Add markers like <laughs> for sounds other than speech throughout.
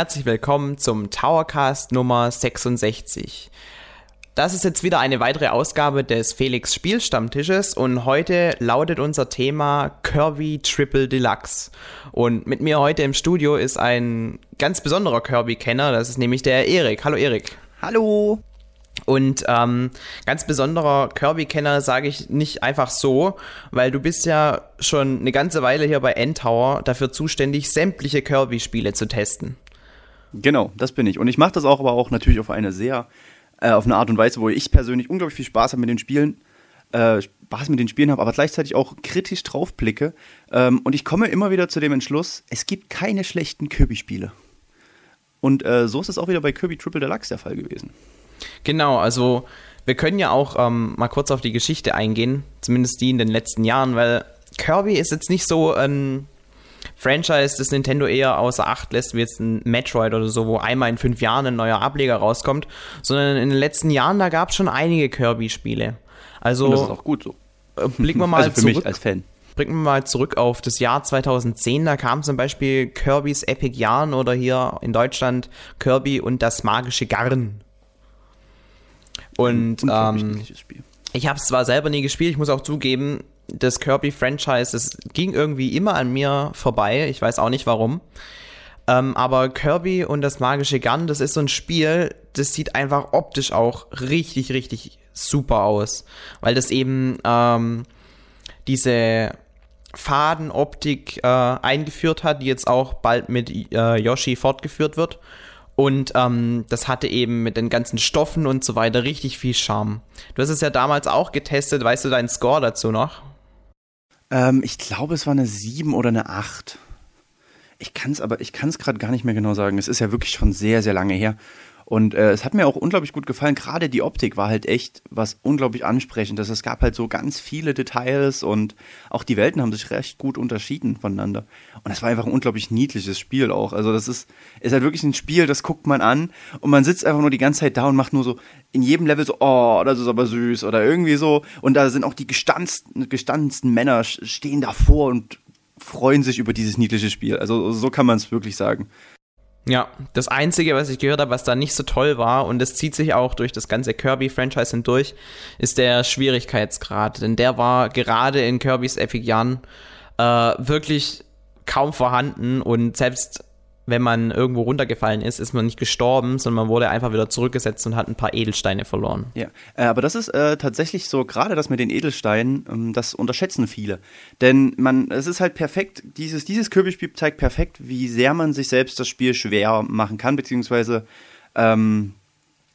herzlich willkommen zum Towercast Nummer 66. Das ist jetzt wieder eine weitere Ausgabe des Felix Spielstammtisches und heute lautet unser Thema Kirby Triple Deluxe. Und mit mir heute im Studio ist ein ganz besonderer Kirby-Kenner, das ist nämlich der Erik. Hallo Erik. Hallo. Und ähm, ganz besonderer Kirby-Kenner sage ich nicht einfach so, weil du bist ja schon eine ganze Weile hier bei N-Tower dafür zuständig, sämtliche Kirby-Spiele zu testen. Genau, das bin ich. Und ich mache das auch, aber auch natürlich auf eine sehr, äh, auf eine Art und Weise, wo ich persönlich unglaublich viel Spaß habe mit den Spielen, äh, Spaß mit den Spielen habe, aber gleichzeitig auch kritisch draufblicke. Ähm, und ich komme immer wieder zu dem Entschluss, es gibt keine schlechten Kirby-Spiele. Und äh, so ist es auch wieder bei Kirby Triple Deluxe der Fall gewesen. Genau, also wir können ja auch ähm, mal kurz auf die Geschichte eingehen, zumindest die in den letzten Jahren, weil Kirby ist jetzt nicht so ein Franchise, das Nintendo eher außer Acht lässt, wie jetzt ein Metroid oder so, wo einmal in fünf Jahren ein neuer Ableger rauskommt, sondern in den letzten Jahren, da gab es schon einige Kirby-Spiele. Also, Und das ist auch gut so. Äh, blicken wir <laughs> mal also für zurück. mich als Fan. Blicken wir mal zurück auf das Jahr 2010, da kam zum Beispiel Kirby's Epic Yarn oder hier in Deutschland Kirby und das magische Garn. Und ähm, Spiel. ich habe es zwar selber nie gespielt, ich muss auch zugeben, das Kirby-Franchise, das ging irgendwie immer an mir vorbei. Ich weiß auch nicht warum. Ähm, aber Kirby und das magische Gun, das ist so ein Spiel, das sieht einfach optisch auch richtig, richtig super aus. Weil das eben ähm, diese Fadenoptik äh, eingeführt hat, die jetzt auch bald mit äh, Yoshi fortgeführt wird. Und ähm, das hatte eben mit den ganzen Stoffen und so weiter richtig viel Charme. Du hast es ja damals auch getestet. Weißt du deinen Score dazu noch? Ähm, ich glaube, es war eine 7 oder eine 8. Ich kann es aber, ich kann es gerade gar nicht mehr genau sagen. Es ist ja wirklich schon sehr, sehr lange her. Und äh, es hat mir auch unglaublich gut gefallen. Gerade die Optik war halt echt was unglaublich ansprechendes. Es gab halt so ganz viele Details und auch die Welten haben sich recht gut unterschieden voneinander. Und es war einfach ein unglaublich niedliches Spiel auch. Also das ist, ist halt wirklich ein Spiel, das guckt man an und man sitzt einfach nur die ganze Zeit da und macht nur so in jedem Level so, oh, das ist aber süß oder irgendwie so. Und da sind auch die gestanzten, gestandensten Männer stehen davor und freuen sich über dieses niedliche Spiel. Also so kann man es wirklich sagen. Ja, das Einzige, was ich gehört habe, was da nicht so toll war, und das zieht sich auch durch das ganze Kirby-Franchise hindurch, ist der Schwierigkeitsgrad. Denn der war gerade in Kirby's Epic Yarn äh, wirklich kaum vorhanden und selbst wenn man irgendwo runtergefallen ist, ist man nicht gestorben, sondern man wurde einfach wieder zurückgesetzt und hat ein paar Edelsteine verloren. Ja, äh, aber das ist äh, tatsächlich so, gerade das mit den Edelsteinen, ähm, das unterschätzen viele. Denn man, es ist halt perfekt, dieses, dieses Kirby-Spiel zeigt perfekt, wie sehr man sich selbst das Spiel schwer machen kann, beziehungsweise ähm,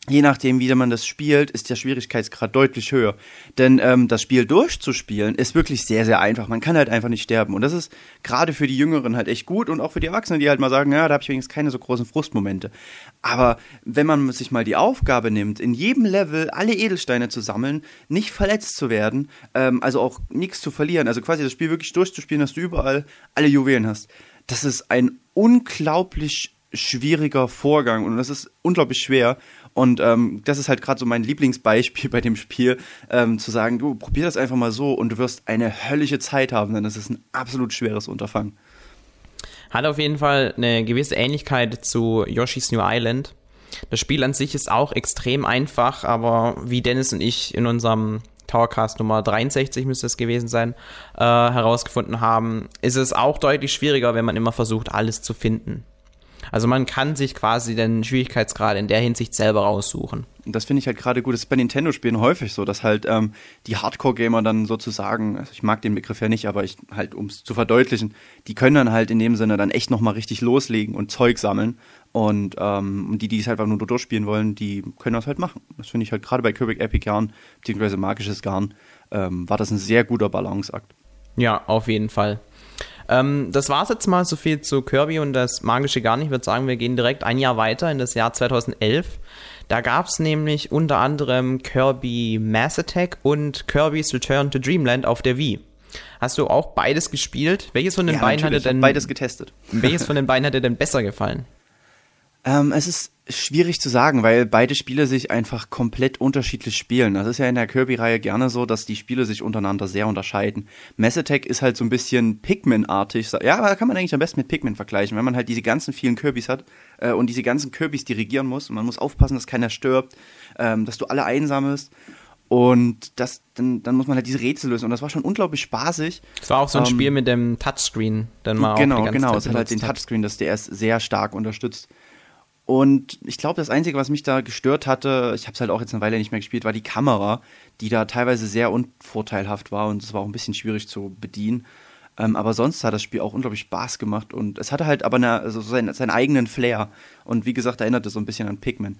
je nachdem, wie man das spielt, ist der Schwierigkeitsgrad deutlich höher. Denn ähm, das Spiel durchzuspielen ist wirklich sehr, sehr einfach. Man kann halt einfach nicht sterben. Und das ist gerade für die Jüngeren halt echt gut und auch für die Erwachsenen, die halt mal sagen, ja, da habe ich wenigstens keine so großen Frustmomente. Aber wenn man sich mal die Aufgabe nimmt, in jedem Level alle Edelsteine zu sammeln, nicht verletzt zu werden, ähm, also auch nichts zu verlieren, also quasi das Spiel wirklich durchzuspielen, dass du überall alle Juwelen hast, das ist ein unglaublich schwieriger Vorgang und das ist unglaublich schwer. Und ähm, das ist halt gerade so mein Lieblingsbeispiel <laughs> bei dem Spiel, ähm, zu sagen, du probier das einfach mal so und du wirst eine höllische Zeit haben, denn das ist ein absolut schweres Unterfangen. Hat auf jeden Fall eine gewisse Ähnlichkeit zu Yoshi's New Island. Das Spiel an sich ist auch extrem einfach, aber wie Dennis und ich in unserem Towercast Nummer 63 müsste es gewesen sein, äh, herausgefunden haben, ist es auch deutlich schwieriger, wenn man immer versucht, alles zu finden. Also man kann sich quasi den Schwierigkeitsgrad in der Hinsicht selber raussuchen. Und das finde ich halt gerade gut. Das ist bei Nintendo-Spielen häufig so, dass halt ähm, die Hardcore-Gamer dann sozusagen, also ich mag den Begriff ja nicht, aber ich halt, um es zu verdeutlichen, die können dann halt in dem Sinne dann echt nochmal richtig loslegen und Zeug sammeln. Und ähm, die, die es halt einfach nur durchspielen wollen, die können das halt machen. Das finde ich halt gerade bei Kirby Epic Garn, beziehungsweise Magisches Garn, ähm, war das ein sehr guter Balanceakt. Ja, auf jeden Fall. Ähm, das war's jetzt mal so viel zu Kirby und das Magische Garn. Ich würde sagen, wir gehen direkt ein Jahr weiter in das Jahr 2011. Da gab es nämlich unter anderem Kirby Mass Attack und Kirby's Return to Dreamland auf der Wii. Hast du auch beides gespielt? Welches von den Ja, beiden natürlich, hatte denn beides getestet. welches von den beiden hat dir denn besser gefallen? Ähm, es ist Schwierig zu sagen, weil beide Spiele sich einfach komplett unterschiedlich spielen. Das ist ja in der Kirby-Reihe gerne so, dass die Spiele sich untereinander sehr unterscheiden. Mass Attack ist halt so ein bisschen Pikmin-artig. Ja, aber da kann man eigentlich am besten mit Pikmin vergleichen, wenn man halt diese ganzen vielen Kirbys hat äh, und diese ganzen Kirbys dirigieren muss. Und man muss aufpassen, dass keiner stirbt, ähm, dass du alle einsammelst. Und das, dann, dann muss man halt diese Rätsel lösen. Und das war schon unglaublich spaßig. Es war auch so ein ähm, Spiel mit dem Touchscreen, dann mal Genau, genau. Es hat halt den Touchscreen, das DS sehr stark unterstützt. Und ich glaube, das Einzige, was mich da gestört hatte, ich habe es halt auch jetzt eine Weile nicht mehr gespielt, war die Kamera, die da teilweise sehr unvorteilhaft war und es war auch ein bisschen schwierig zu bedienen. Ähm, aber sonst hat das Spiel auch unglaublich Spaß gemacht und es hatte halt aber eine, also seinen, seinen eigenen Flair. Und wie gesagt, erinnert es so ein bisschen an Pikmin.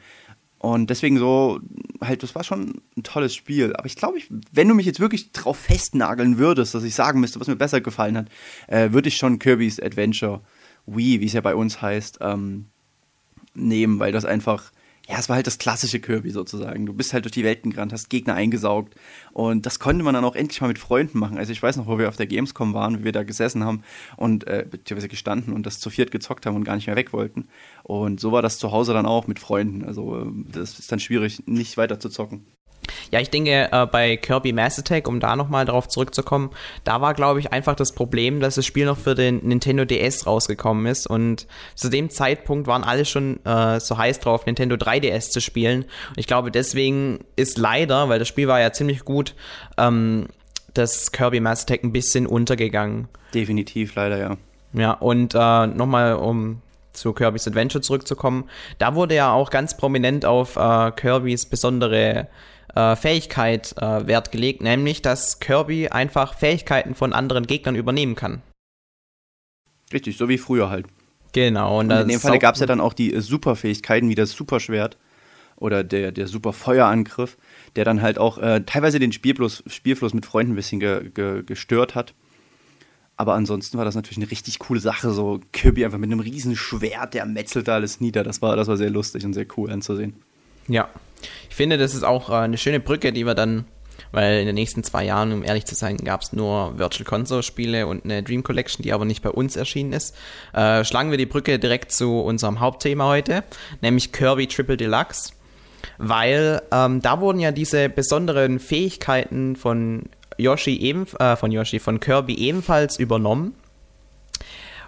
Und deswegen so, halt, das war schon ein tolles Spiel. Aber ich glaube, wenn du mich jetzt wirklich drauf festnageln würdest, dass ich sagen müsste, was mir besser gefallen hat, äh, würde ich schon Kirby's Adventure Wii, wie es ja bei uns heißt, ähm, nehmen, weil das einfach, ja, es war halt das klassische Kirby sozusagen. Du bist halt durch die Welten gerannt, hast Gegner eingesaugt und das konnte man dann auch endlich mal mit Freunden machen. Also ich weiß noch, wo wir auf der Gamescom waren, wie wir da gesessen haben und äh, beziehungsweise gestanden und das zu viert gezockt haben und gar nicht mehr weg wollten. Und so war das zu Hause dann auch mit Freunden. Also äh, das ist dann schwierig, nicht weiter zu zocken. Ja, ich denke, äh, bei Kirby Mass Attack, um da nochmal darauf zurückzukommen, da war, glaube ich, einfach das Problem, dass das Spiel noch für den Nintendo DS rausgekommen ist und zu dem Zeitpunkt waren alle schon äh, so heiß drauf, Nintendo 3DS zu spielen. Und ich glaube, deswegen ist leider, weil das Spiel war ja ziemlich gut, ähm, das Kirby Mass Attack ein bisschen untergegangen. Definitiv, leider, ja. Ja, und äh, nochmal, um zu Kirby's Adventure zurückzukommen, da wurde ja auch ganz prominent auf äh, Kirbys besondere äh, Fähigkeit äh, Wert gelegt, nämlich dass Kirby einfach Fähigkeiten von anderen Gegnern übernehmen kann. Richtig, so wie früher halt. Genau. Und, und in dem Fall gab es ja dann auch die äh, Superfähigkeiten wie das Superschwert oder der, der Superfeuerangriff, der dann halt auch äh, teilweise den Spielfluss, Spielfluss mit Freunden ein bisschen ge, ge, gestört hat. Aber ansonsten war das natürlich eine richtig coole Sache, so Kirby einfach mit einem riesen Schwert, der metzelt da alles nieder. Das war, das war sehr lustig und sehr cool anzusehen. Ja, ich finde, das ist auch äh, eine schöne Brücke, die wir dann, weil in den nächsten zwei Jahren, um ehrlich zu sein, gab es nur Virtual Console Spiele und eine Dream Collection, die aber nicht bei uns erschienen ist. Äh, schlagen wir die Brücke direkt zu unserem Hauptthema heute, nämlich Kirby Triple Deluxe. Weil ähm, da wurden ja diese besonderen Fähigkeiten von Yoshi eben, äh, von Yoshi, von Kirby ebenfalls übernommen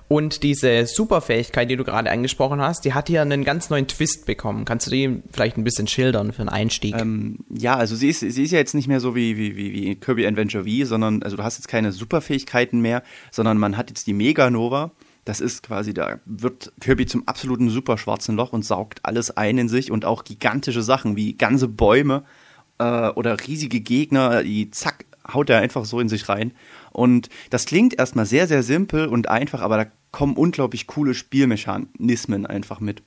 und diese Superfähigkeit, die du gerade angesprochen hast, die hat hier einen ganz neuen Twist bekommen. Kannst du die vielleicht ein bisschen schildern für einen Einstieg? Ähm, ja, also sie ist, sie ist ja jetzt nicht mehr so wie, wie, wie, wie Kirby Adventure V, sondern also du hast jetzt keine Superfähigkeiten mehr, sondern man hat jetzt die Meganova. Das ist quasi, da wird Kirby zum absoluten superschwarzen Loch und saugt alles ein in sich und auch gigantische Sachen wie ganze Bäume äh, oder riesige Gegner, die zack, haut er einfach so in sich rein. Und das klingt erstmal sehr, sehr simpel und einfach, aber da kommen unglaublich coole Spielmechanismen einfach mit.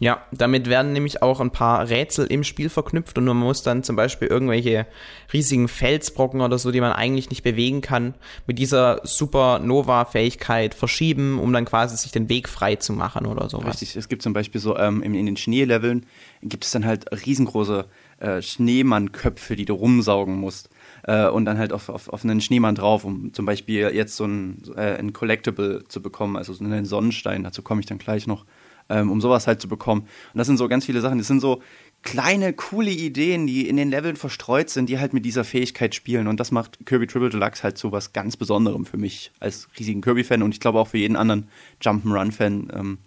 Ja, damit werden nämlich auch ein paar Rätsel im Spiel verknüpft und man muss dann zum Beispiel irgendwelche riesigen Felsbrocken oder so, die man eigentlich nicht bewegen kann, mit dieser Supernova-Fähigkeit verschieben, um dann quasi sich den Weg frei zu machen oder sowas. Richtig, es gibt zum Beispiel so ähm, in, in, den Schneeleveln gibt es dann halt riesengroße äh, Schneemannköpfe, die du rumsaugen musst äh, und dann halt auf, auf, auf einen Schneemann drauf, um zum Beispiel jetzt so ein, äh, ein Collectible zu bekommen, also so einen Sonnenstein, dazu komme ich dann gleich noch, ähm, um sowas halt zu bekommen. Und das sind so ganz viele Sachen, das sind so kleine, coole Ideen, die in den Leveln verstreut sind, die halt mit dieser Fähigkeit spielen. Und das macht Kirby Triple Deluxe halt zu was ganz Besonderem für mich als riesigen Kirby-Fan und ich glaube auch für jeden anderen Jump'n'Run-Fan ähm,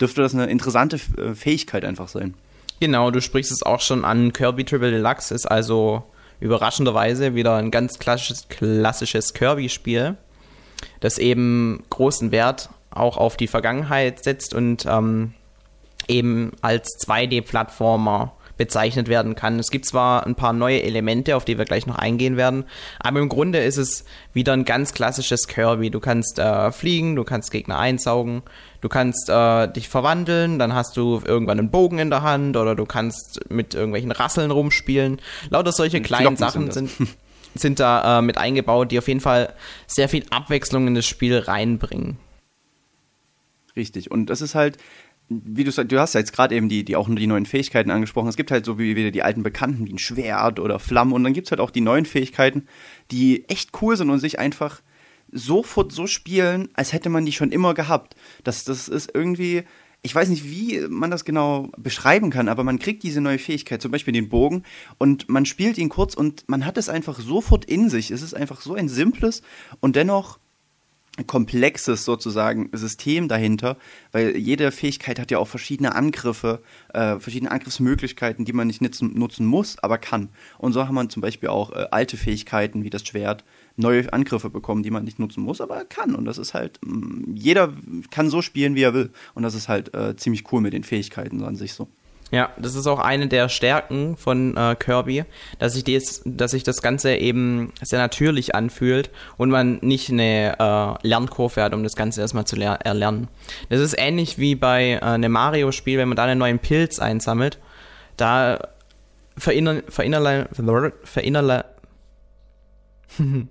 dürfte das eine interessante äh, Fähigkeit einfach sein. Genau, du sprichst es auch schon an. Kirby Triple Deluxe ist also überraschenderweise wieder ein ganz klassisches, klassisches Kirby-Spiel, das eben großen Wert auch auf die Vergangenheit setzt und ähm, eben als 2D-Plattformer bezeichnet werden kann. Es gibt zwar ein paar neue Elemente, auf die wir gleich noch eingehen werden, aber im Grunde ist es wieder ein ganz klassisches Kirby. Du kannst äh, fliegen, du kannst Gegner einsaugen, du kannst äh, dich verwandeln, dann hast du irgendwann einen Bogen in der Hand oder du kannst mit irgendwelchen Rasseln rumspielen. Lauter solche kleinen Sachen sind, sind, sind da äh, mit eingebaut, die auf jeden Fall sehr viel Abwechslung in das Spiel reinbringen. Richtig. Und das ist halt, wie du sagst, du hast ja jetzt gerade eben die, die auch nur die neuen Fähigkeiten angesprochen. Es gibt halt so wie wieder die alten Bekannten wie ein Schwert oder Flammen und dann gibt es halt auch die neuen Fähigkeiten, die echt cool sind und sich einfach sofort so spielen, als hätte man die schon immer gehabt. Das, das ist irgendwie, ich weiß nicht, wie man das genau beschreiben kann, aber man kriegt diese neue Fähigkeit, zum Beispiel den Bogen, und man spielt ihn kurz und man hat es einfach sofort in sich. Es ist einfach so ein simples und dennoch komplexes sozusagen System dahinter, weil jede Fähigkeit hat ja auch verschiedene Angriffe, äh, verschiedene Angriffsmöglichkeiten, die man nicht nutzen, nutzen, muss, aber kann. Und so haben wir zum Beispiel auch äh, alte Fähigkeiten wie das Schwert, neue Angriffe bekommen, die man nicht nutzen muss, aber kann. Und das ist halt, mh, mm, jeder kann so spielen, wie er will. Und das ist halt äh, ziemlich cool mit den Fähigkeiten an sich so. Ja, das ist auch eine der Stärken von äh, Kirby, dass sich, dies, dass sich das Ganze eben sehr natürlich anfühlt und man nicht eine äh, Lernkurve hat, um das Ganze erstmal zu erlernen. Das ist ähnlich wie bei äh, einem Mario-Spiel, wenn man da einen neuen Pilz einsammelt. Da verinnerle, verinnerle, verinnerle, <laughs>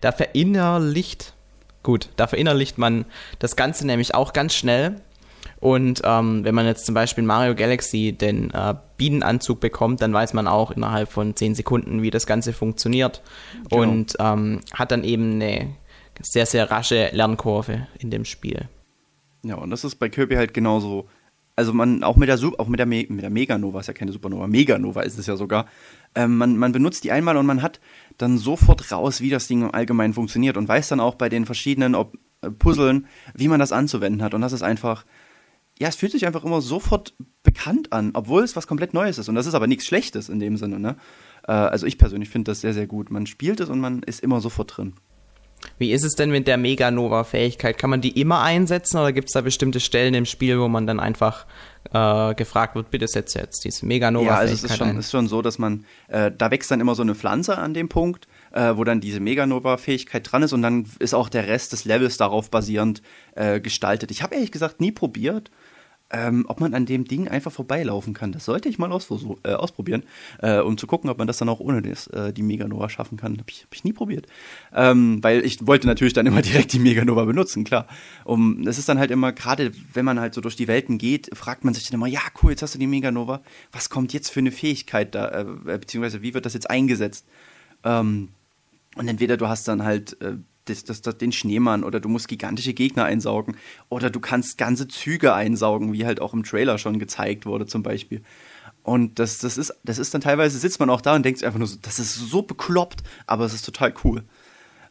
Da verinnerlicht, gut, da verinnerlicht man das Ganze nämlich auch ganz schnell. Und ähm, wenn man jetzt zum Beispiel in Mario Galaxy den äh, Bienenanzug bekommt, dann weiß man auch innerhalb von 10 Sekunden, wie das Ganze funktioniert. Genau. Und ähm, hat dann eben eine sehr, sehr rasche Lernkurve in dem Spiel. Ja, und das ist bei Kirby halt genauso. Also man, auch mit der, auch mit der, Me mit der Meganova, ist ja keine Supernova, Meganova ist es ja sogar. Ähm, man, man benutzt die einmal und man hat dann sofort raus, wie das Ding im Allgemeinen funktioniert und weiß dann auch bei den verschiedenen Ob äh, Puzzeln, wie man das anzuwenden hat. Und das ist einfach, ja, es fühlt sich einfach immer sofort bekannt an, obwohl es was komplett Neues ist. Und das ist aber nichts Schlechtes in dem Sinne, ne? Äh, also ich persönlich finde das sehr, sehr gut. Man spielt es und man ist immer sofort drin. Wie ist es denn mit der Meganova-Fähigkeit? Kann man die immer einsetzen oder gibt es da bestimmte Stellen im Spiel, wo man dann einfach äh, gefragt wird, bitte setze jetzt diese Meganova-Fähigkeit Ja, also es ist schon, ist schon so, dass man, äh, da wächst dann immer so eine Pflanze an dem Punkt, äh, wo dann diese Meganova-Fähigkeit dran ist und dann ist auch der Rest des Levels darauf basierend äh, gestaltet. Ich habe ehrlich gesagt nie probiert, ähm, ob man an dem Ding einfach vorbeilaufen kann. Das sollte ich mal äh, ausprobieren, äh, um zu gucken, ob man das dann auch ohne das, äh, die Meganova schaffen kann. Habe ich, hab ich nie probiert. Ähm, weil ich wollte natürlich dann immer <laughs> direkt die Meganova benutzen, klar. Um, das ist dann halt immer, gerade wenn man halt so durch die Welten geht, fragt man sich dann immer, ja cool, jetzt hast du die Meganova, was kommt jetzt für eine Fähigkeit da, äh, beziehungsweise wie wird das jetzt eingesetzt? Ähm, und entweder du hast dann halt äh, das, das, das, den Schneemann oder du musst gigantische Gegner einsaugen oder du kannst ganze Züge einsaugen, wie halt auch im Trailer schon gezeigt wurde zum Beispiel. Und das, das, ist, das ist dann teilweise, sitzt man auch da und denkt sich einfach nur so, das ist so bekloppt, aber es ist total cool.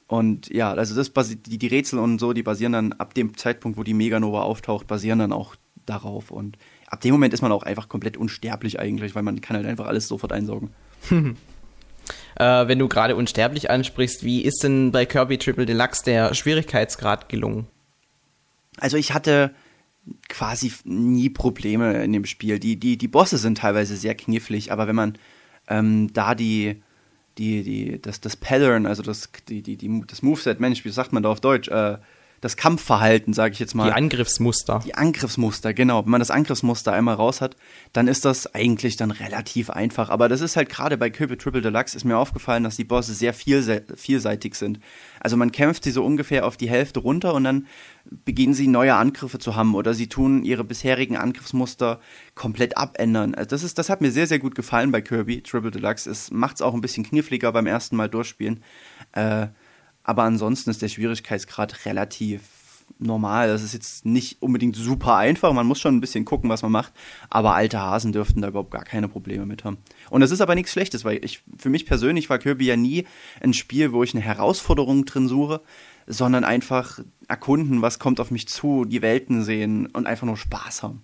Und ja, also das die, die Rätsel und so, die basieren dann ab dem Zeitpunkt, wo die Meganova auftaucht, basieren dann auch darauf. Und ab dem Moment ist man auch einfach komplett unsterblich eigentlich, weil man kann halt einfach alles sofort einsaugen. <laughs> Äh, wenn du gerade unsterblich ansprichst, wie ist denn bei Kirby Triple Deluxe der Schwierigkeitsgrad gelungen? Also ich hatte quasi nie Probleme in dem Spiel. Die, die, die Bosse sind teilweise sehr knifflig, aber wenn man ähm, da die, die, die, das, das Pattern, also das, die, die, die, das Moveset, Mensch, wie sagt man da auf Deutsch, äh, das Kampfverhalten, sage ich jetzt mal. Die Angriffsmuster. Die Angriffsmuster, genau. Wenn man das Angriffsmuster einmal raus hat, dann ist das eigentlich dann relativ einfach. Aber das ist halt gerade bei Kirby Triple Deluxe ist mir aufgefallen, dass die Bosse sehr vielseitig sind. Also man kämpft sie so ungefähr auf die Hälfte runter und dann beginnen sie neue Angriffe zu haben oder sie tun ihre bisherigen Angriffsmuster komplett abändern. Also das ist, das hat mir sehr, sehr gut gefallen bei Kirby Triple Deluxe. Es macht es auch ein bisschen kniffliger beim ersten Mal durchspielen. Äh, aber ansonsten ist der Schwierigkeitsgrad relativ normal. Das ist jetzt nicht unbedingt super einfach. Man muss schon ein bisschen gucken, was man macht. Aber alte Hasen dürften da überhaupt gar keine Probleme mit haben. Und das ist aber nichts Schlechtes, weil ich, für mich persönlich war Kirby ja nie ein Spiel, wo ich eine Herausforderung drin suche, sondern einfach erkunden, was kommt auf mich zu, die Welten sehen und einfach nur Spaß haben.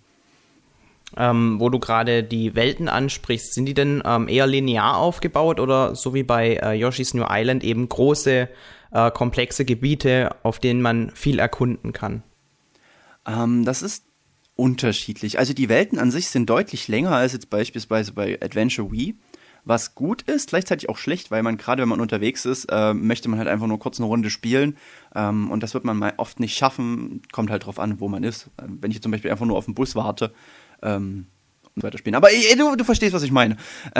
Ähm, wo du gerade die Welten ansprichst, sind die denn ähm, eher linear aufgebaut oder so wie bei äh, Yoshi's New Island eben große äh, komplexe Gebiete, auf denen man viel erkunden kann? Ähm, das ist unterschiedlich. Also die Welten an sich sind deutlich länger als jetzt beispielsweise bei Adventure Wii. Was gut ist, gleichzeitig auch schlecht, weil man gerade, wenn man unterwegs ist, äh, möchte man halt einfach nur kurz eine Runde spielen. Ähm, und das wird man mal oft nicht schaffen. Kommt halt drauf an, wo man ist. Ähm, wenn ich zum Beispiel einfach nur auf den Bus warte ähm, und weiterspielen. Aber ey, du, du verstehst, was ich meine. <laughs>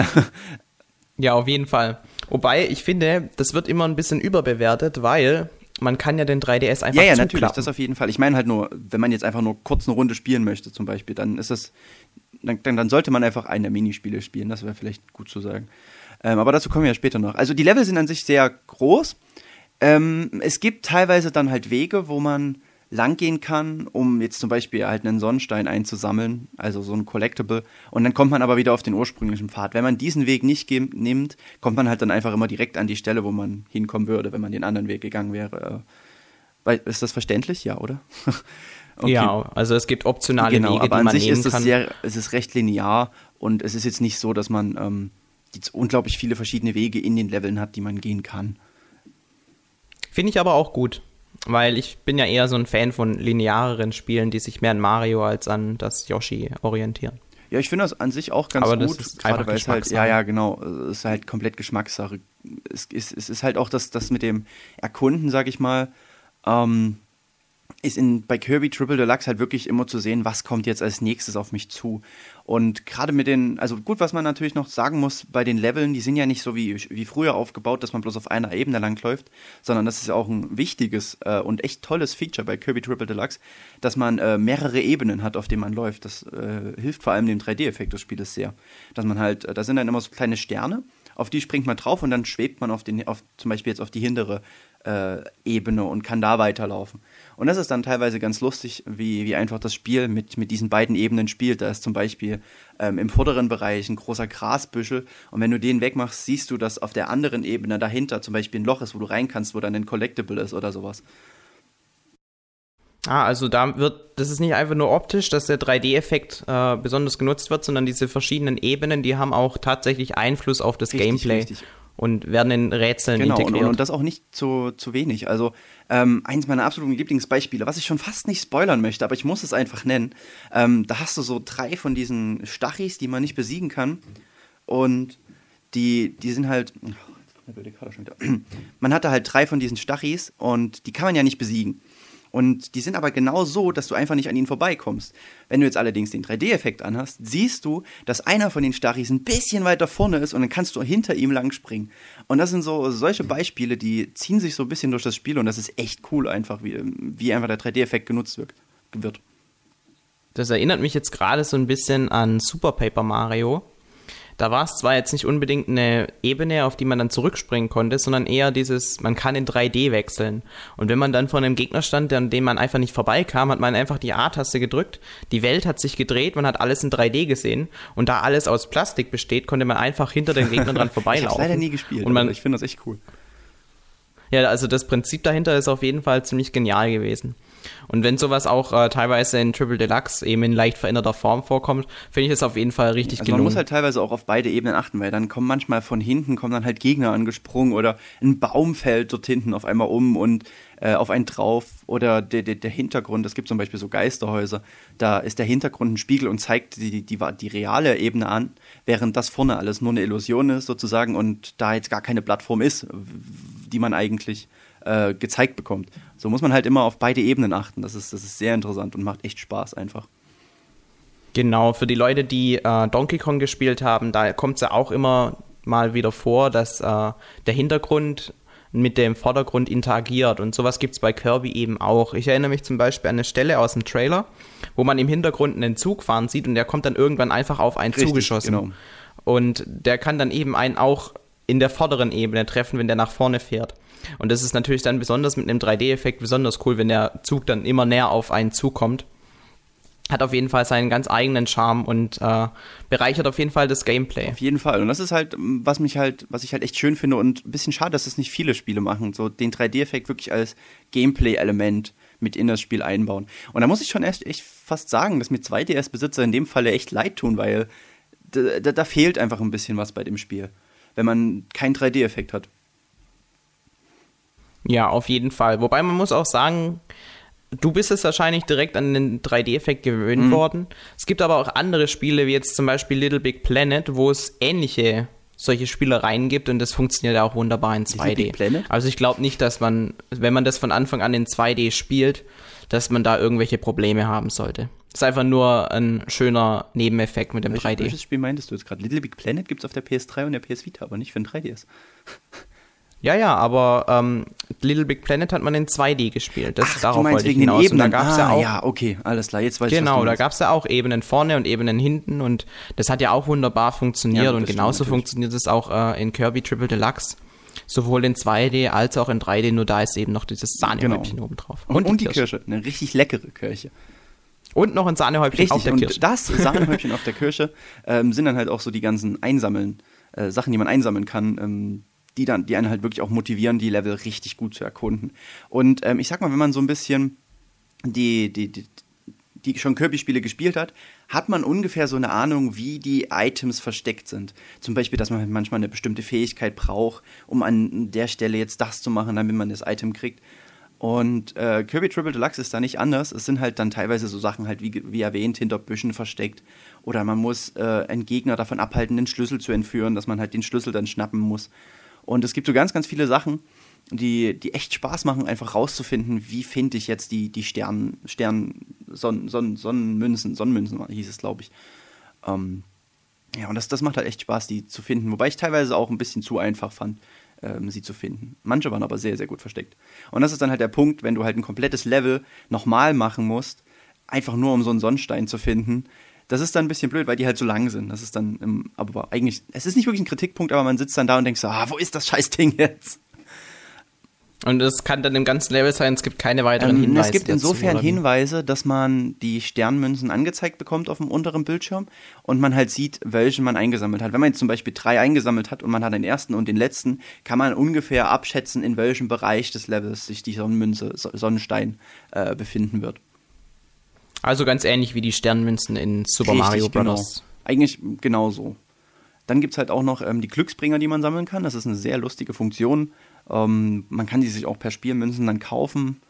Ja, auf jeden Fall. Wobei, ich finde, das wird immer ein bisschen überbewertet, weil man kann ja den 3DS einfach Ja, ja, zuklappen. natürlich, das auf jeden Fall. Ich meine halt nur, wenn man jetzt einfach nur kurz eine Runde spielen möchte zum Beispiel, dann ist das, dann, dann sollte man einfach eine Minispiele spielen, das wäre vielleicht gut zu sagen. Ähm, aber dazu kommen wir ja später noch. Also die Level sind an sich sehr groß. Ähm, es gibt teilweise dann halt Wege, wo man langgehen kann, um jetzt zum Beispiel halt einen Sonnenstein einzusammeln, also so ein Collectible. Und dann kommt man aber wieder auf den ursprünglichen Pfad. Wenn man diesen Weg nicht nimmt, kommt man halt dann einfach immer direkt an die Stelle, wo man hinkommen würde, wenn man den anderen Weg gegangen wäre. Weil, ist das verständlich? Ja, oder? <laughs> okay. Ja, also es gibt optionale genau, Wege, aber die man an sich ist es sehr, es ist recht linear und es ist jetzt nicht so, dass man ähm, unglaublich viele verschiedene Wege in den Leveln hat, die man gehen kann. Finde ich aber auch gut weil ich bin ja eher so ein Fan von lineareren Spielen, die sich mehr an Mario als an das Yoshi orientieren. Ja, ich finde das an sich auch ganz Aber gut. Das ist gerade weil es halt, ja, ja, genau, es ist halt komplett Geschmackssache. Es ist, es ist halt auch das, das mit dem Erkunden, sag ich mal. Ähm, ist in, bei Kirby Triple Deluxe halt wirklich immer zu sehen, was kommt jetzt als nächstes auf mich zu. Und gerade mit den, also gut, was man natürlich noch sagen muss, bei den Leveln, die sind ja nicht so wie, wie früher aufgebaut, dass man bloß auf einer Ebene langläuft, sondern das ist ja auch ein wichtiges äh, und echt tolles Feature bei Kirby Triple Deluxe, dass man äh, mehrere Ebenen hat, auf denen man läuft. Das äh, hilft vor allem dem 3D-Effekt des Spieles sehr. Dass man halt, äh, da sind dann immer so kleine Sterne, auf die springt man drauf und dann schwebt man auf den, auf, zum Beispiel jetzt auf die hintere äh, Ebene und kann da weiterlaufen. Und das ist dann teilweise ganz lustig, wie, wie einfach das Spiel mit, mit diesen beiden Ebenen spielt. Da ist zum Beispiel ähm, im vorderen Bereich ein großer Grasbüschel und wenn du den wegmachst, siehst du, dass auf der anderen Ebene dahinter zum Beispiel ein Loch ist, wo du rein kannst, wo dann ein Collectible ist oder sowas. Ah, also da wird, das ist nicht einfach nur optisch, dass der 3D-Effekt äh, besonders genutzt wird, sondern diese verschiedenen Ebenen, die haben auch tatsächlich Einfluss auf das richtig, Gameplay. Richtig und werden in Rätseln genau, integriert. Und, und das auch nicht zu, zu wenig. Also ähm, eins meiner absoluten Lieblingsbeispiele, was ich schon fast nicht spoilern möchte, aber ich muss es einfach nennen. Ähm, da hast du so drei von diesen Stachis, die man nicht besiegen kann. Und die, die sind halt. <clears throat> Man hatte halt drei von diesen Stachis und die kann man ja nicht besiegen. Und die sind aber genau so, dass du einfach nicht an ihnen vorbeikommst. Wenn du jetzt allerdings den 3D-Effekt anhast, siehst du, dass einer von den Stachis ein bisschen weiter vorne ist und dann kannst du hinter ihm lang springen. Und das sind so solche Beispiele, die ziehen sich so ein bisschen durch das Spiel und das ist echt cool einfach, wie, wie einfach der 3D-Effekt genutzt wird. Das erinnert mich jetzt gerade so ein bisschen an Super Paper Mario da war es zwar jetzt nicht unbedingt eine Ebene, auf die man dann zurückspringen konnte, sondern eher dieses, man kann in 3D wechseln. Und wenn man dann vor einem Gegner stand, an dem man einfach nicht vorbeikam, hat man einfach die A-Taste gedrückt, die Welt hat sich gedreht, man hat alles in 3D gesehen und da alles aus Plastik besteht, konnte man einfach hinter den Gegnern dran <laughs> vorbeilaufen. ich habe leider nie gespielt, und man, ich finde das echt cool. Ja, also das Prinzip dahinter ist auf jeden Fall ziemlich genial gewesen. Und wenn sowas auch äh, teilweise in Triple Deluxe eben in leicht veränderter Form vorkommt, finde ich es auf jeden Fall richtig also gelungen. Man muss halt teilweise auch auf beide Ebenen achten, weil dann kommen manchmal von hinten kommen dann halt Gegner angesprungen oder ein Baum fällt dort hinten auf einmal um und äh, auf einen drauf oder der, der, der Hintergrund, es gibt zum Beispiel so Geisterhäuser, da ist der Hintergrund ein Spiegel und zeigt die, die, die reale Ebene an, während das vorne alles nur eine Illusion ist sozusagen und da jetzt gar keine Plattform ist, die man eigentlich äh, gezeigt bekommt. So muss man halt immer auf beide Ebenen achten. Das ist, das ist sehr interessant und macht echt Spaß einfach. Genau, für die Leute, die äh, Donkey Kong gespielt haben, da kommt es ja auch immer mal wieder vor, dass äh, der Hintergrund mit dem Vordergrund interagiert. Und sowas gibt es bei Kirby eben auch. Ich erinnere mich zum Beispiel an eine Stelle aus dem Trailer, wo man im Hintergrund einen Zug fahren sieht und der kommt dann irgendwann einfach auf einen Richtig, zugeschossen. Genau. Und der kann dann eben einen auch in der vorderen Ebene treffen, wenn der nach vorne fährt. Und das ist natürlich dann besonders mit einem 3D-Effekt besonders cool, wenn der Zug dann immer näher auf einen zukommt. Hat auf jeden Fall seinen ganz eigenen Charme und äh, bereichert auf jeden Fall das Gameplay. Auf jeden Fall. Und das ist halt, was mich halt, was ich halt echt schön finde und ein bisschen schade, dass das nicht viele Spiele machen. So den 3D-Effekt wirklich als Gameplay-Element mit in das Spiel einbauen. Und da muss ich schon echt, echt fast sagen, dass mir 2DS-Besitzer in dem Falle echt leid tun, weil da, da, da fehlt einfach ein bisschen was bei dem Spiel, wenn man keinen 3D-Effekt hat. Ja, auf jeden Fall. Wobei man muss auch sagen, du bist es wahrscheinlich direkt an den 3D-Effekt gewöhnt mhm. worden. Es gibt aber auch andere Spiele, wie jetzt zum Beispiel Little Big Planet, wo es ähnliche solche Spielereien gibt und das funktioniert ja auch wunderbar in 2D. Also ich glaube nicht, dass man, wenn man das von Anfang an in 2D spielt, dass man da irgendwelche Probleme haben sollte. Das ist einfach nur ein schöner Nebeneffekt mit dem Welches, 3D. Welches Spiel meintest du jetzt gerade? Little Big Planet gibt es auf der PS3 und der PS Vita, aber nicht für ein 3DS. <laughs> Ja, ja, aber ähm, Little Big Planet hat man in 2D gespielt. Das, Ach, darauf du meinst wegen den Ebenen. Da gab's ah, ja, auch, ja, okay, alles klar, jetzt weiß genau, ich Genau, da gab es ja auch Ebenen vorne und Ebenen hinten und das hat ja auch wunderbar funktioniert ja, und genauso funktioniert es auch äh, in Kirby Triple Deluxe. Sowohl in 2D als auch in 3D, nur da ist eben noch dieses Sahnehäubchen genau. oben drauf. Und, und, die, und Kirsche. die Kirsche. Eine richtig leckere Kirsche. Und noch ein Sahnehäubchen Richtig, auf der Kirsche. Und das <laughs> Sahnehäubchen auf der Kirsche ähm, sind dann halt auch so die ganzen Einsammeln, äh, Sachen, die man einsammeln kann, ähm, die dann, die einen halt wirklich auch motivieren, die Level richtig gut zu erkunden. Und ähm, ich sag mal, wenn man so ein bisschen die, die, die, die schon Kirby-Spiele gespielt hat, hat man ungefähr so eine Ahnung, wie die Items versteckt sind. Zum Beispiel, dass man halt manchmal eine bestimmte Fähigkeit braucht, um an der Stelle jetzt das zu machen, damit man das Item kriegt. Und äh, Kirby Triple Deluxe ist da nicht anders. Es sind halt dann teilweise so Sachen halt, wie, wie erwähnt, hinter Büschen versteckt. Oder man muss äh, einen Gegner davon abhalten, den Schlüssel zu entführen, dass man halt den Schlüssel dann schnappen muss. Und es gibt so ganz, ganz viele Sachen, die, die echt Spaß machen, einfach rauszufinden, wie finde ich jetzt die, die Stern, Stern, Son, Son, Sonnenmünzen, Sonnenmünzen hieß es, glaube ich. Ähm, ja, und das, das macht halt echt Spaß, die zu finden. Wobei ich teilweise auch ein bisschen zu einfach fand, ähm, sie zu finden. Manche waren aber sehr, sehr gut versteckt. Und das ist dann halt der Punkt, wenn du halt ein komplettes Level nochmal machen musst, einfach nur um so einen Sonnenstein zu finden. Das ist dann ein bisschen blöd, weil die halt so lang sind. Das ist dann, ähm, aber eigentlich, es ist nicht wirklich ein Kritikpunkt, aber man sitzt dann da und denkt so, ah, wo ist das scheiß Ding jetzt? Und es kann dann im ganzen Level sein, es gibt keine weiteren ähm, Hinweise. Es gibt insofern Hinweise, dass man die Sternmünzen angezeigt bekommt auf dem unteren Bildschirm und man halt sieht, welche man eingesammelt hat. Wenn man jetzt zum Beispiel drei eingesammelt hat und man hat den ersten und den letzten, kann man ungefähr abschätzen, in welchem Bereich des Levels sich die Sonnenmünze, Sonnenstein äh, befinden wird. Also ganz ähnlich wie die Sternmünzen in Super Richtig, Mario. Bros. Genau. Eigentlich genauso. Dann gibt es halt auch noch ähm, die Glücksbringer, die man sammeln kann. Das ist eine sehr lustige Funktion. Ähm, man kann die sich auch per Spielmünzen dann kaufen.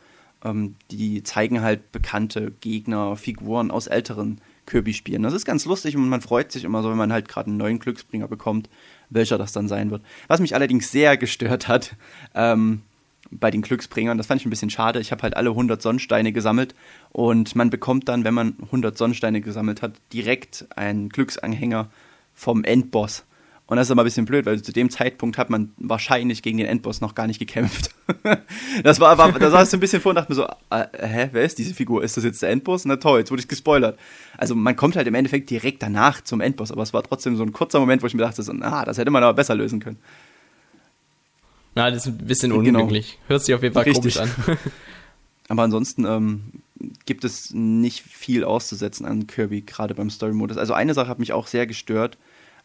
Ähm, die zeigen halt bekannte Gegner, Figuren aus älteren Kirby-Spielen. Das ist ganz lustig und man freut sich immer so, wenn man halt gerade einen neuen Glücksbringer bekommt, welcher das dann sein wird. Was mich allerdings sehr gestört hat ähm, bei den Glücksbringern, das fand ich ein bisschen schade. Ich habe halt alle 100 Sonnensteine gesammelt und man bekommt dann, wenn man 100 Sonnensteine gesammelt hat, direkt einen Glücksanhänger vom Endboss. Und das ist aber ein bisschen blöd, weil zu dem Zeitpunkt hat man wahrscheinlich gegen den Endboss noch gar nicht gekämpft. <laughs> das war, war da saß ich ein bisschen vor und dachte mir so, äh, hä, wer ist diese Figur? Ist das jetzt der Endboss? Na toll, jetzt wurde ich gespoilert. Also man kommt halt im Endeffekt direkt danach zum Endboss, aber es war trotzdem so ein kurzer Moment, wo ich mir dachte, so, na, das hätte man aber besser lösen können. Na, das ist ein bisschen unglücklich. Genau. Hört sich auf jeden Fall Richtig. komisch an. <laughs> aber ansonsten ähm, gibt es nicht viel auszusetzen an Kirby, gerade beim Story-Modus. Also eine Sache hat mich auch sehr gestört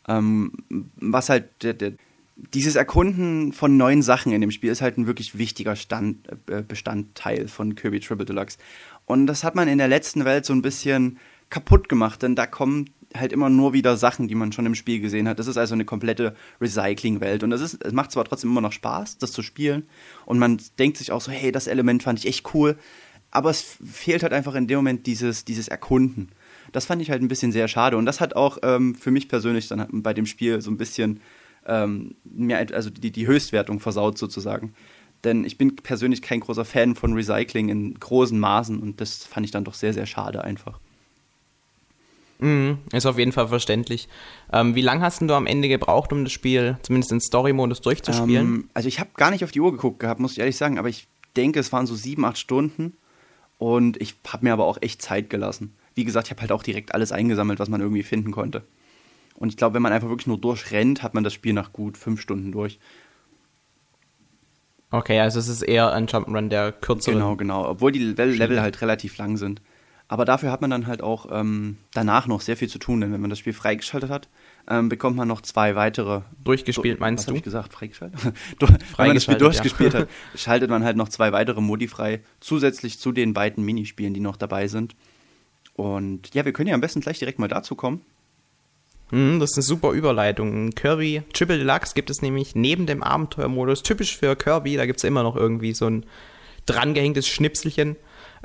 ähm, was halt der, der, dieses Erkunden von neuen Sachen in dem Spiel ist halt ein wirklich wichtiger Stand, äh, Bestandteil von Kirby Triple Deluxe. Und das hat man in der letzten Welt so ein bisschen kaputt gemacht, denn da kommen halt immer nur wieder Sachen, die man schon im Spiel gesehen hat. Das ist also eine komplette Recycling-Welt. Und das ist, es macht zwar trotzdem immer noch Spaß, das zu spielen. Und man denkt sich auch so, hey, das Element fand ich echt cool. Aber es fehlt halt einfach in dem Moment dieses, dieses Erkunden. Das fand ich halt ein bisschen sehr schade. Und das hat auch ähm, für mich persönlich dann bei dem Spiel so ein bisschen ähm, mehr, also die, die Höchstwertung versaut sozusagen. Denn ich bin persönlich kein großer Fan von Recycling in großen Maßen und das fand ich dann doch sehr, sehr schade einfach. Mhm, ist auf jeden Fall verständlich. Ähm, wie lange hast du am Ende gebraucht, um das Spiel zumindest in Story-Modus durchzuspielen? Ähm, also ich habe gar nicht auf die Uhr geguckt gehabt, muss ich ehrlich sagen, aber ich denke, es waren so sieben, acht Stunden und ich habe mir aber auch echt Zeit gelassen wie gesagt, ich habe halt auch direkt alles eingesammelt, was man irgendwie finden konnte. Und ich glaube, wenn man einfach wirklich nur durchrennt, hat man das Spiel nach gut fünf Stunden durch. Okay, also es ist eher ein Jump'n'Run der kürzere. Genau, genau. Obwohl die Level, Level halt relativ lang sind. Aber dafür hat man dann halt auch ähm, danach noch sehr viel zu tun, denn wenn man das Spiel freigeschaltet hat, ähm, bekommt man noch zwei weitere. Durchgespielt, meinst was du? Was ich gesagt? Freigeschaltet? <laughs> wenn man das Spiel durchgespielt ja. hat, <laughs> schaltet man halt noch zwei weitere Modi frei, zusätzlich zu den beiden Minispielen, die noch dabei sind. Und ja, wir können ja am besten gleich direkt mal dazu kommen. Mhm, das ist eine super Überleitung. Kirby Triple Deluxe gibt es nämlich neben dem Abenteuermodus, typisch für Kirby, da gibt es immer noch irgendwie so ein drangehängtes Schnipselchen.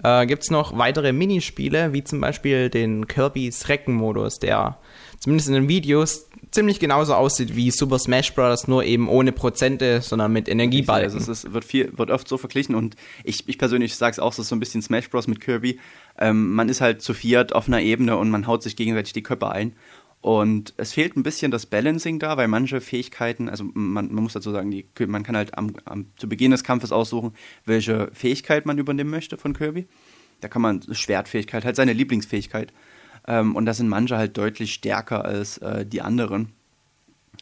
Äh, gibt es noch weitere Minispiele, wie zum Beispiel den Kirby's Recken-Modus, der zumindest in den Videos ziemlich genauso aussieht wie Super Smash Bros., nur eben ohne Prozente, sondern mit Energiebalken. Also es ist, wird, viel, wird oft so verglichen und ich, ich persönlich sage es auch, es ist so ein bisschen Smash Bros. mit Kirby. Ähm, man ist halt zu viert auf einer Ebene und man haut sich gegenseitig die Köpfe ein. Und es fehlt ein bisschen das Balancing da, weil manche Fähigkeiten, also man, man muss dazu sagen, die, man kann halt am, am, zu Beginn des Kampfes aussuchen, welche Fähigkeit man übernehmen möchte von Kirby. Da kann man Schwertfähigkeit, halt seine Lieblingsfähigkeit. Ähm, und da sind manche halt deutlich stärker als äh, die anderen.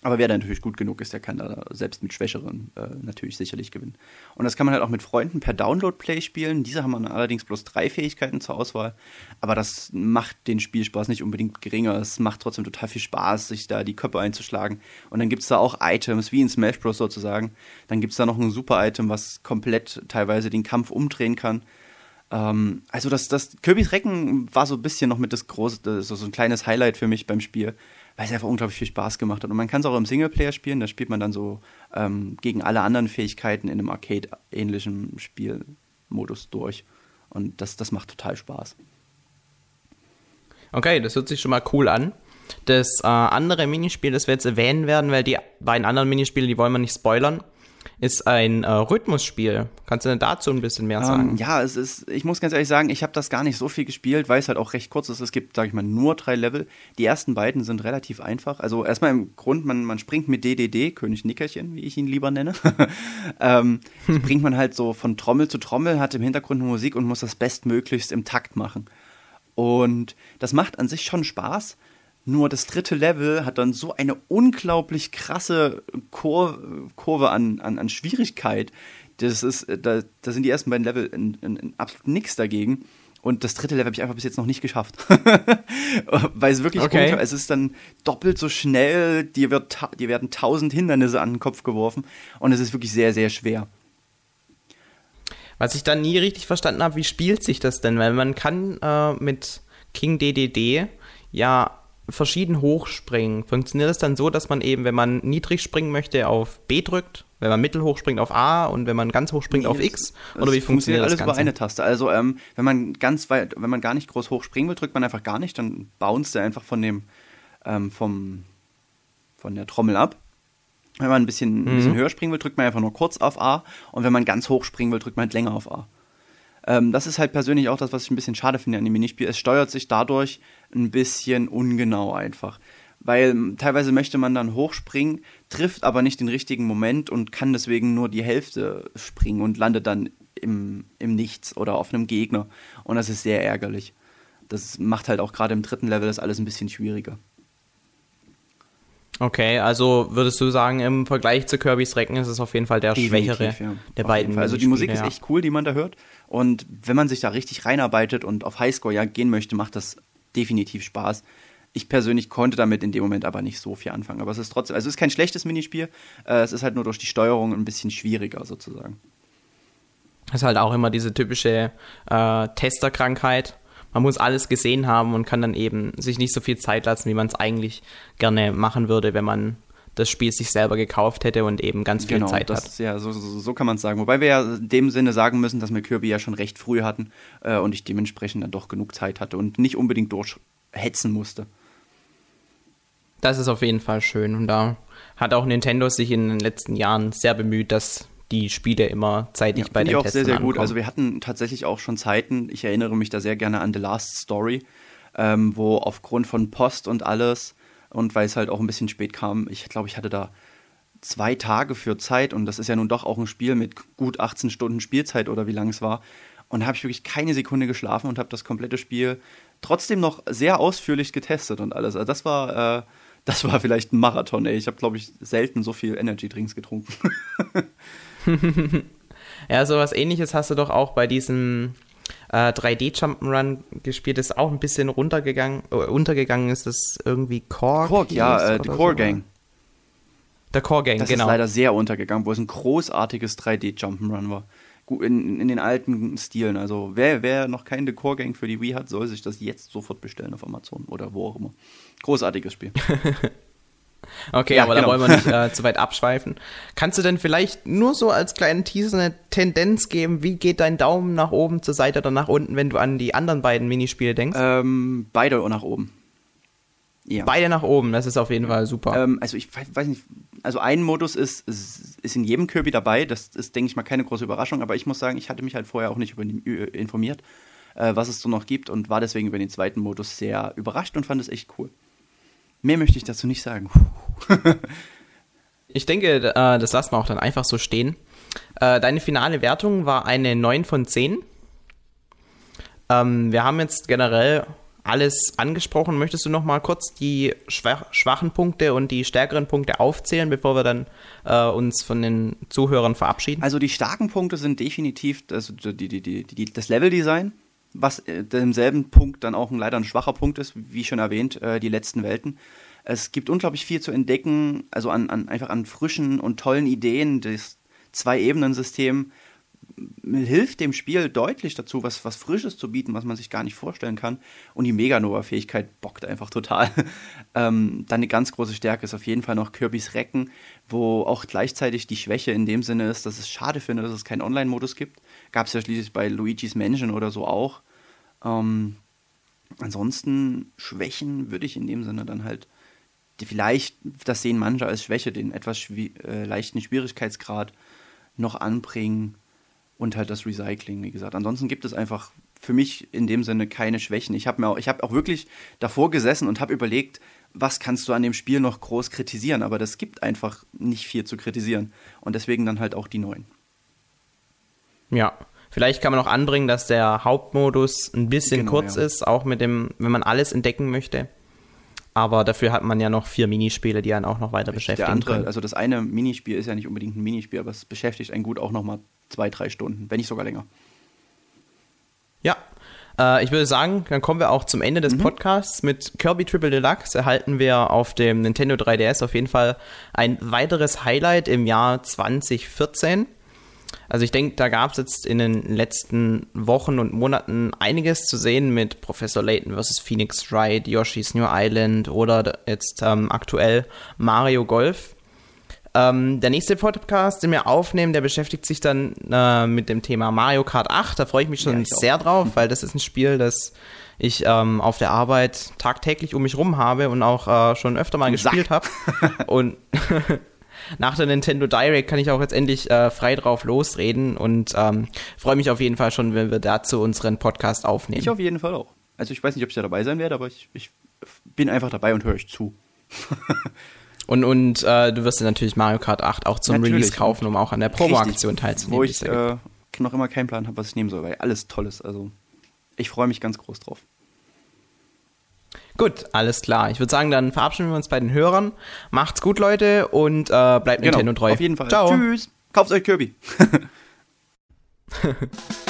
Aber wer da natürlich gut genug ist, der kann da selbst mit Schwächeren äh, natürlich sicherlich gewinnen. Und das kann man halt auch mit Freunden per Download-Play spielen. Diese haben dann allerdings bloß drei Fähigkeiten zur Auswahl. Aber das macht den Spielspaß nicht unbedingt geringer. Es macht trotzdem total viel Spaß, sich da die Köpfe einzuschlagen. Und dann gibt es da auch Items, wie in Smash Bros. sozusagen. Dann gibt es da noch ein Super-Item, was komplett teilweise den Kampf umdrehen kann. Ähm, also das, das Kirby's Recken war so ein bisschen noch mit das große, so, so ein kleines Highlight für mich beim Spiel weil es einfach unglaublich viel Spaß gemacht hat. Und man kann es auch im Singleplayer spielen, da spielt man dann so ähm, gegen alle anderen Fähigkeiten in einem Arcade-ähnlichen Spielmodus durch. Und das, das macht total Spaß. Okay, das hört sich schon mal cool an. Das äh, andere Minispiel, das wir jetzt erwähnen werden, weil die beiden anderen Minispiele, die wollen wir nicht spoilern, ist ein äh, Rhythmusspiel. Kannst du denn dazu ein bisschen mehr sagen? Ähm, ja, es ist, ich muss ganz ehrlich sagen, ich habe das gar nicht so viel gespielt, weil es halt auch recht kurz ist. Es gibt, sage ich mal, nur drei Level. Die ersten beiden sind relativ einfach. Also erstmal im Grund, man, man springt mit DDD, König Nickerchen, wie ich ihn lieber nenne. <laughs> ähm, <laughs> springt man halt so von Trommel zu Trommel, hat im Hintergrund Musik und muss das bestmöglichst im Takt machen. Und das macht an sich schon Spaß. Nur das dritte Level hat dann so eine unglaublich krasse Kur Kurve an, an, an Schwierigkeit. Das ist, da, da sind die ersten beiden Level in, in, in absolut nichts dagegen. Und das dritte Level habe ich einfach bis jetzt noch nicht geschafft. <laughs> Weil es wirklich okay. Gut, es ist dann doppelt so schnell, dir, wird, dir werden tausend Hindernisse an den Kopf geworfen und es ist wirklich sehr, sehr schwer. Was ich dann nie richtig verstanden habe, wie spielt sich das denn? Weil man kann äh, mit King DDD ja verschieden hochspringen. Funktioniert es dann so, dass man eben, wenn man niedrig springen möchte, auf B drückt, wenn man mittelhoch springt auf A und wenn man ganz hoch springt nee, auf X? Oder wie funktioniert, funktioniert das alles Ganze? über eine Taste. Also ähm, wenn man ganz weit, wenn man gar nicht groß hoch springen will, drückt man einfach gar nicht, dann bounce er einfach von dem ähm, vom von der Trommel ab. Wenn man ein bisschen, mhm. ein bisschen höher springen will, drückt man einfach nur kurz auf A und wenn man ganz hoch springen will, drückt man halt länger auf A. Ähm, das ist halt persönlich auch das, was ich ein bisschen schade finde an dem Minispiel. Es steuert sich dadurch ein bisschen ungenau einfach. Weil ähm, teilweise möchte man dann hochspringen, trifft aber nicht den richtigen Moment und kann deswegen nur die Hälfte springen und landet dann im, im Nichts oder auf einem Gegner. Und das ist sehr ärgerlich. Das macht halt auch gerade im dritten Level das alles ein bisschen schwieriger. Okay, also würdest du sagen, im Vergleich zu Kirby's Recken ist es auf jeden Fall der Definitiv, schwächere ja. der auf beiden. Also die Musik ja. ist echt cool, die man da hört. Und wenn man sich da richtig reinarbeitet und auf Highscore ja gehen möchte, macht das definitiv Spaß. Ich persönlich konnte damit in dem Moment aber nicht so viel anfangen. Aber es ist trotzdem, also es ist kein schlechtes Minispiel. Äh, es ist halt nur durch die Steuerung ein bisschen schwieriger sozusagen. Das ist halt auch immer diese typische äh, Testerkrankheit man muss alles gesehen haben und kann dann eben sich nicht so viel Zeit lassen, wie man es eigentlich gerne machen würde, wenn man das Spiel sich selber gekauft hätte und eben ganz viel genau, Zeit das, hat. Ja, so, so, so kann man es sagen. Wobei wir ja in dem Sinne sagen müssen, dass wir Kirby ja schon recht früh hatten äh, und ich dementsprechend dann doch genug Zeit hatte und nicht unbedingt durchhetzen musste. Das ist auf jeden Fall schön und da hat auch Nintendo sich in den letzten Jahren sehr bemüht, dass die Spiele immer zeitig ja, bei den ich auch sehr, sehr gut. Also wir hatten tatsächlich auch schon Zeiten, ich erinnere mich da sehr gerne an The Last Story, ähm, wo aufgrund von Post und alles und weil es halt auch ein bisschen spät kam, ich glaube, ich hatte da zwei Tage für Zeit und das ist ja nun doch auch ein Spiel mit gut 18 Stunden Spielzeit oder wie lang es war. Und da habe ich wirklich keine Sekunde geschlafen und habe das komplette Spiel trotzdem noch sehr ausführlich getestet und alles. Also das war, äh, das war vielleicht ein Marathon, ey. Ich habe, glaube ich, selten so viel Energy Drinks getrunken. <laughs> <laughs> ja, sowas ähnliches hast du doch auch bei diesem äh, 3D Jump'n'Run gespielt, das auch ein bisschen runtergegangen, äh, untergegangen ist, das irgendwie Core. Korg, ja, äh, die Core so. Gang. Der Core Gang, das genau. Das ist leider sehr untergegangen, wo es ein großartiges 3D Jump'n'Run war. In, in den alten Stilen. Also wer, wer noch keine Core Gang für die Wii hat, soll sich das jetzt sofort bestellen auf Amazon oder wo auch immer. Großartiges Spiel. <laughs> Okay, ja, aber genau. da wollen wir nicht <laughs> äh, zu weit abschweifen. Kannst du denn vielleicht nur so als kleinen Teaser eine Tendenz geben, wie geht dein Daumen nach oben, zur Seite oder nach unten, wenn du an die anderen beiden Minispiele denkst? Ähm, beide nach oben. Ja. Beide nach oben, das ist auf jeden Fall super. Ähm, also ich weiß nicht, also ein Modus ist, ist in jedem Kirby dabei, das ist, denke ich mal, keine große Überraschung, aber ich muss sagen, ich hatte mich halt vorher auch nicht über, informiert, äh, was es so noch gibt und war deswegen über den zweiten Modus sehr überrascht und fand es echt cool. Mehr möchte ich dazu nicht sagen. ich denke, äh, das lassen wir auch dann einfach so stehen. Äh, deine finale Wertung war eine 9 von 10. Ähm, wir haben jetzt generell alles angesprochen. Möchtest du noch mal kurz die schwach, schwachen Punkte und die stärkeren Punkte aufzählen, bevor wir dann äh, uns von den Zuhörern verabschieden? Also die starken Punkte sind definitiv die, die, die, die das Leveldesign, was äh, demselben Punkt dann auch ein, leider ein schwacher Punkt ist, wie schon erwähnt, äh, die letzten Welten. Es gibt unglaublich viel zu entdecken, also an, an einfach an frischen und tollen Ideen. Das Zwei-Ebenen-System hilft dem Spiel deutlich dazu, was, was Frisches zu bieten, was man sich gar nicht vorstellen kann. Und die Meganova-Fähigkeit bockt einfach total. <laughs> ähm, dann eine ganz große Stärke ist auf jeden Fall noch Kirby's Recken, wo auch gleichzeitig die Schwäche in dem Sinne ist, dass es schade finde, dass es keinen Online-Modus gibt. Gab es ja schließlich bei Luigi's Mansion oder so auch. Ähm, ansonsten Schwächen würde ich in dem Sinne dann halt vielleicht, das sehen manche als Schwäche, den etwas schwi äh, leichten Schwierigkeitsgrad noch anbringen und halt das Recycling, wie gesagt. Ansonsten gibt es einfach für mich in dem Sinne keine Schwächen. Ich habe mir auch, ich habe auch wirklich davor gesessen und habe überlegt, was kannst du an dem Spiel noch groß kritisieren, aber das gibt einfach nicht viel zu kritisieren und deswegen dann halt auch die neuen. Ja, vielleicht kann man noch anbringen, dass der Hauptmodus ein bisschen genau, kurz ja. ist, auch mit dem, wenn man alles entdecken möchte. Aber dafür hat man ja noch vier Minispiele, die einen auch noch weiter beschäftigen. Der andere, können. also das eine Minispiel ist ja nicht unbedingt ein Minispiel, aber es beschäftigt einen gut auch noch mal zwei, drei Stunden, wenn nicht sogar länger. Ja, äh, ich würde sagen, dann kommen wir auch zum Ende des mhm. Podcasts. Mit Kirby Triple Deluxe erhalten wir auf dem Nintendo 3DS auf jeden Fall ein weiteres Highlight im Jahr 2014. Also ich denke, da gab es jetzt in den letzten Wochen und Monaten einiges zu sehen mit Professor Layton vs. Phoenix Wright, Yoshi's New Island oder jetzt ähm, aktuell Mario Golf. Ähm, der nächste Podcast, den wir aufnehmen, der beschäftigt sich dann äh, mit dem Thema Mario Kart 8. Da freue ich mich schon ja, ich sehr auch. drauf, weil <laughs> das ist ein Spiel, das ich ähm, auf der Arbeit tagtäglich um mich rum habe und auch äh, schon öfter mal gespielt habe. <laughs> und <laughs> nach der Nintendo Direct kann ich auch jetzt endlich äh, frei drauf losreden und ähm, freue mich auf jeden Fall schon, wenn wir dazu unseren Podcast aufnehmen. Ich auf jeden Fall auch. Also ich weiß nicht, ob ich da dabei sein werde, aber ich, ich bin einfach dabei und höre euch zu. <laughs> und und äh, du wirst dir natürlich Mario Kart 8 auch zum natürlich. Release kaufen, um auch an der Promo-Aktion teilzunehmen. Wo ich äh, noch immer keinen Plan habe, was ich nehmen soll, weil alles toll ist. Also ich freue mich ganz groß drauf. Gut, alles klar. Ich würde sagen, dann verabschieden wir uns bei den Hörern. Macht's gut, Leute, und äh, bleibt genau, Nintendo treu. Auf jeden Fall. Ciao. Tschüss. Kauft euch Kirby. <laughs>